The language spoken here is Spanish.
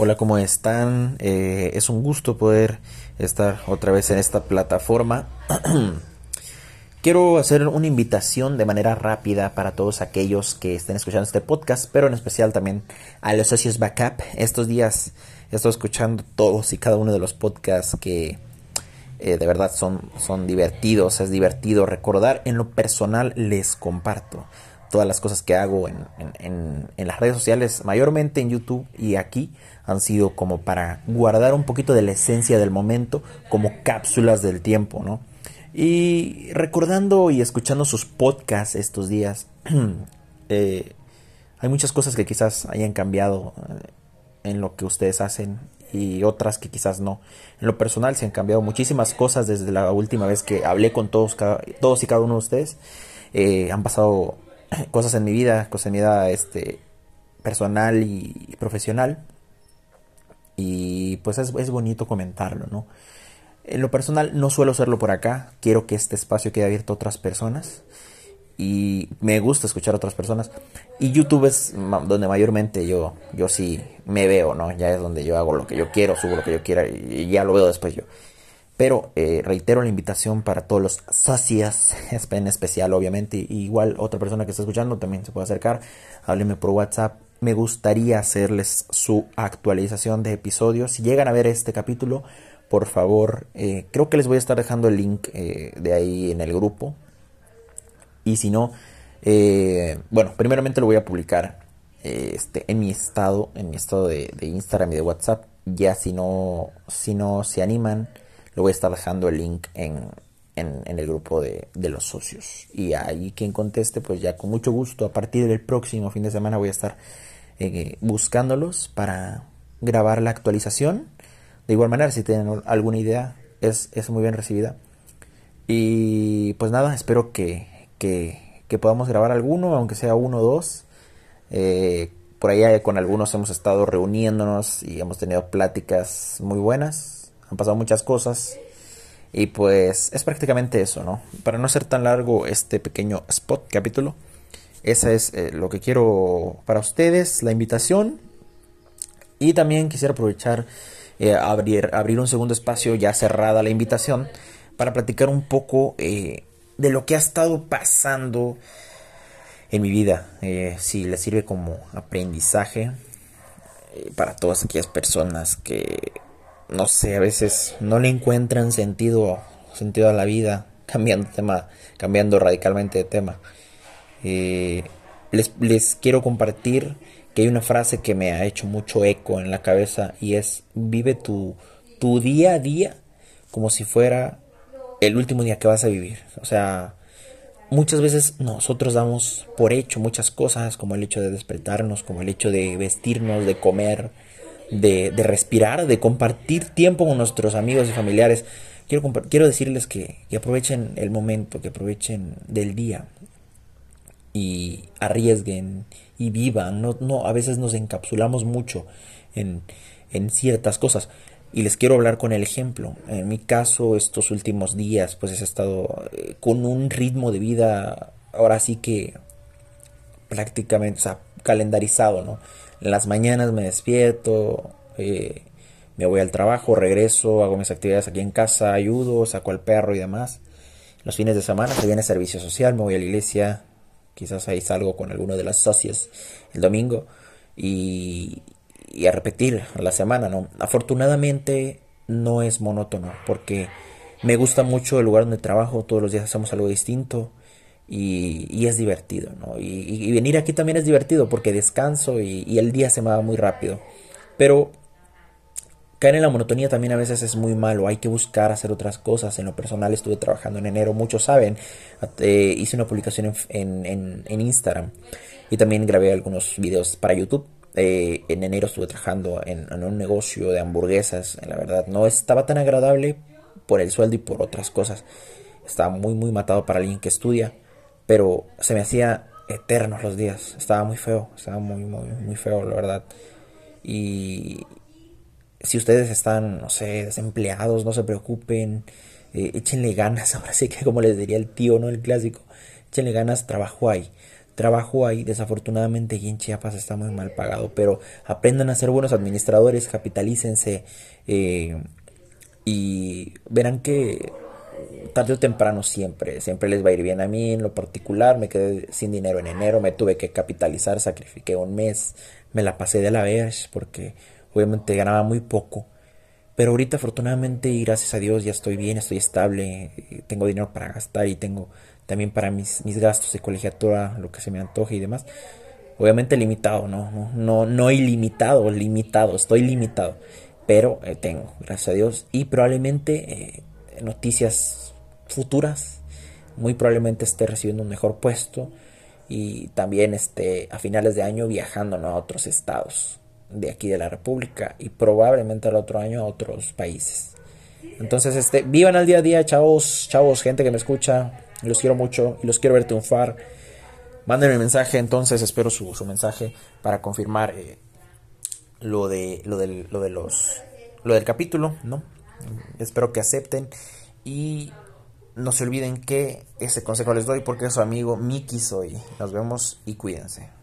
Hola, ¿cómo están? Eh, es un gusto poder estar otra vez en esta plataforma. Quiero hacer una invitación de manera rápida para todos aquellos que estén escuchando este podcast, pero en especial también a los socios Backup. Estos días he estado escuchando todos y cada uno de los podcasts que eh, de verdad son, son divertidos, es divertido recordar. En lo personal les comparto todas las cosas que hago en, en, las redes sociales, mayormente en YouTube y aquí, han sido como para guardar un poquito de la esencia del momento, como cápsulas del tiempo, ¿no? Y recordando y escuchando sus podcasts estos días, eh, hay muchas cosas que quizás hayan cambiado eh, en lo que ustedes hacen y otras que quizás no. En lo personal se han cambiado muchísimas cosas desde la última vez que hablé con todos, todos y cada uno de ustedes. Eh, han pasado cosas en mi vida, cosas en mi vida este, personal y, profesional. Y pues es, es, bonito comentarlo, ¿no? En lo personal no suelo hacerlo por acá, quiero que este espacio quede abierto a otras personas y me gusta escuchar a otras personas. Y YouTube es donde mayormente yo, yo sí me veo, ¿no? Ya es donde yo hago lo que yo quiero, subo lo que yo quiera y ya lo veo después yo. Pero eh, reitero la invitación para todos los socios, en especial obviamente, igual otra persona que está escuchando también se puede acercar, hábleme por WhatsApp. Me gustaría hacerles su actualización de episodios. Si llegan a ver este capítulo, por favor, eh, creo que les voy a estar dejando el link eh, de ahí en el grupo. Y si no, bueno, primeramente lo voy a publicar este, en mi estado, en mi estado de, de Instagram y de WhatsApp. Ya si no, si no se animan le voy a estar dejando el link en, el grupo de, los socios. Y ahí quien conteste, pues ya con mucho gusto, a partir del próximo fin de semana voy a estar eh, buscándolos para grabar la actualización. De igual manera, si tienen alguna idea, es, es muy bien recibida. Y pues nada, espero que, que, podamos grabar alguno, aunque sea uno o dos. Eh, por ahí con algunos hemos estado reuniéndonos y hemos tenido pláticas muy buenas han pasado muchas cosas. Y pues es prácticamente eso, ¿no? Para no hacer tan largo este pequeño spot capítulo, esa es eh, lo que quiero para ustedes, la invitación. Y también quisiera aprovechar, eh, abrir, abrir un segundo espacio ya cerrada la invitación, para platicar un poco eh, de lo que ha estado pasando en mi vida. si les sirve como aprendizaje para todas aquellas personas que no sé, a veces no le encuentran sentido, sentido a la vida, cambiando tema, cambiando radicalmente de tema. Eh, les, les quiero compartir que hay una frase que me ha hecho mucho eco en la cabeza y es vive tu, tu día a día como si fuera el último día que vas a vivir. O sea, muchas veces nosotros damos por hecho muchas cosas, como el hecho de despertarnos, como el hecho de vestirnos, de comer, de, respirar, de compartir tiempo con nuestros amigos y familiares. Quiero, quiero decirles que, aprovechen el momento, que aprovechen del día y arriesguen y vivan. No, no, a veces nos encapsulamos mucho en, en ciertas cosas. Y les quiero hablar con el ejemplo. En mi caso, estos últimos días, pues he estado eh, con un ritmo de vida, ahora sí que prácticamente, calendarizado, ¿no? En las mañanas me despierto, eh, me voy al trabajo, regreso, hago mis actividades aquí en casa, ayudo, saco al perro y demás. Los fines de semana se viene servicio social, me voy a la iglesia, quizás ahí salgo con alguno de las socias el domingo y, y a repetir la semana, ¿no? Afortunadamente no es monótono porque me gusta mucho el lugar donde trabajo, todos los días hacemos algo distinto y, es divertido, ¿no? Y, venir aquí también es divertido porque descanso y, el día se me va muy rápido. Pero caer en la monotonía también a veces es muy malo, hay que buscar hacer otras cosas. En lo personal estuve trabajando en enero, muchos saben, eh, hice una publicación en, en, Instagram y también grabé algunos videos para YouTube. Eh, en enero estuve trabajando en, en, un negocio de hamburguesas, la verdad no estaba tan agradable por el sueldo y por otras cosas. Estaba muy muy matado para alguien que estudia pero se me hacía eternos los días. Estaba muy feo, estaba muy, muy, muy feo, la verdad. Y si ustedes están, no sé, desempleados, no se preocupen, eh, échenle ganas, ahora sí que como les diría el tío, ¿no? El clásico, échenle ganas, trabajo hay. trabajo ahí. Desafortunadamente aquí en Chiapas está muy mal pagado, pero aprendan a ser buenos administradores, capitalícense eh, y verán que tarde o temprano siempre, siempre les va a ir bien a mí en lo particular. Me quedé sin dinero en enero, me tuve que capitalizar, sacrifiqué un mes, me la pasé de la vez porque obviamente ganaba muy poco. Pero ahorita afortunadamente y gracias a Dios ya estoy bien, estoy estable, tengo dinero para gastar y tengo también para mis, mis gastos de colegiatura, lo que se me antoje y demás. Obviamente limitado, no, no, no, ilimitado, limitado, estoy limitado. Pero eh, tengo, gracias a Dios. Y probablemente eh, noticias futuras. Muy probablemente esté recibiendo un mejor puesto y también esté a finales de año viajando a otros estados de aquí de la República y probablemente al otro año a otros países. Entonces, este, vivan al día a día, chavos, chavos, gente que me escucha, los quiero mucho y los quiero ver triunfar. Mándenme mensaje, entonces espero su, mensaje para confirmar eh, lo de lo del, lo de los lo del capítulo, ¿no? Espero que acepten y no se olviden que ese consejo les doy porque es su amigo Miki soy. Nos vemos y cuídense.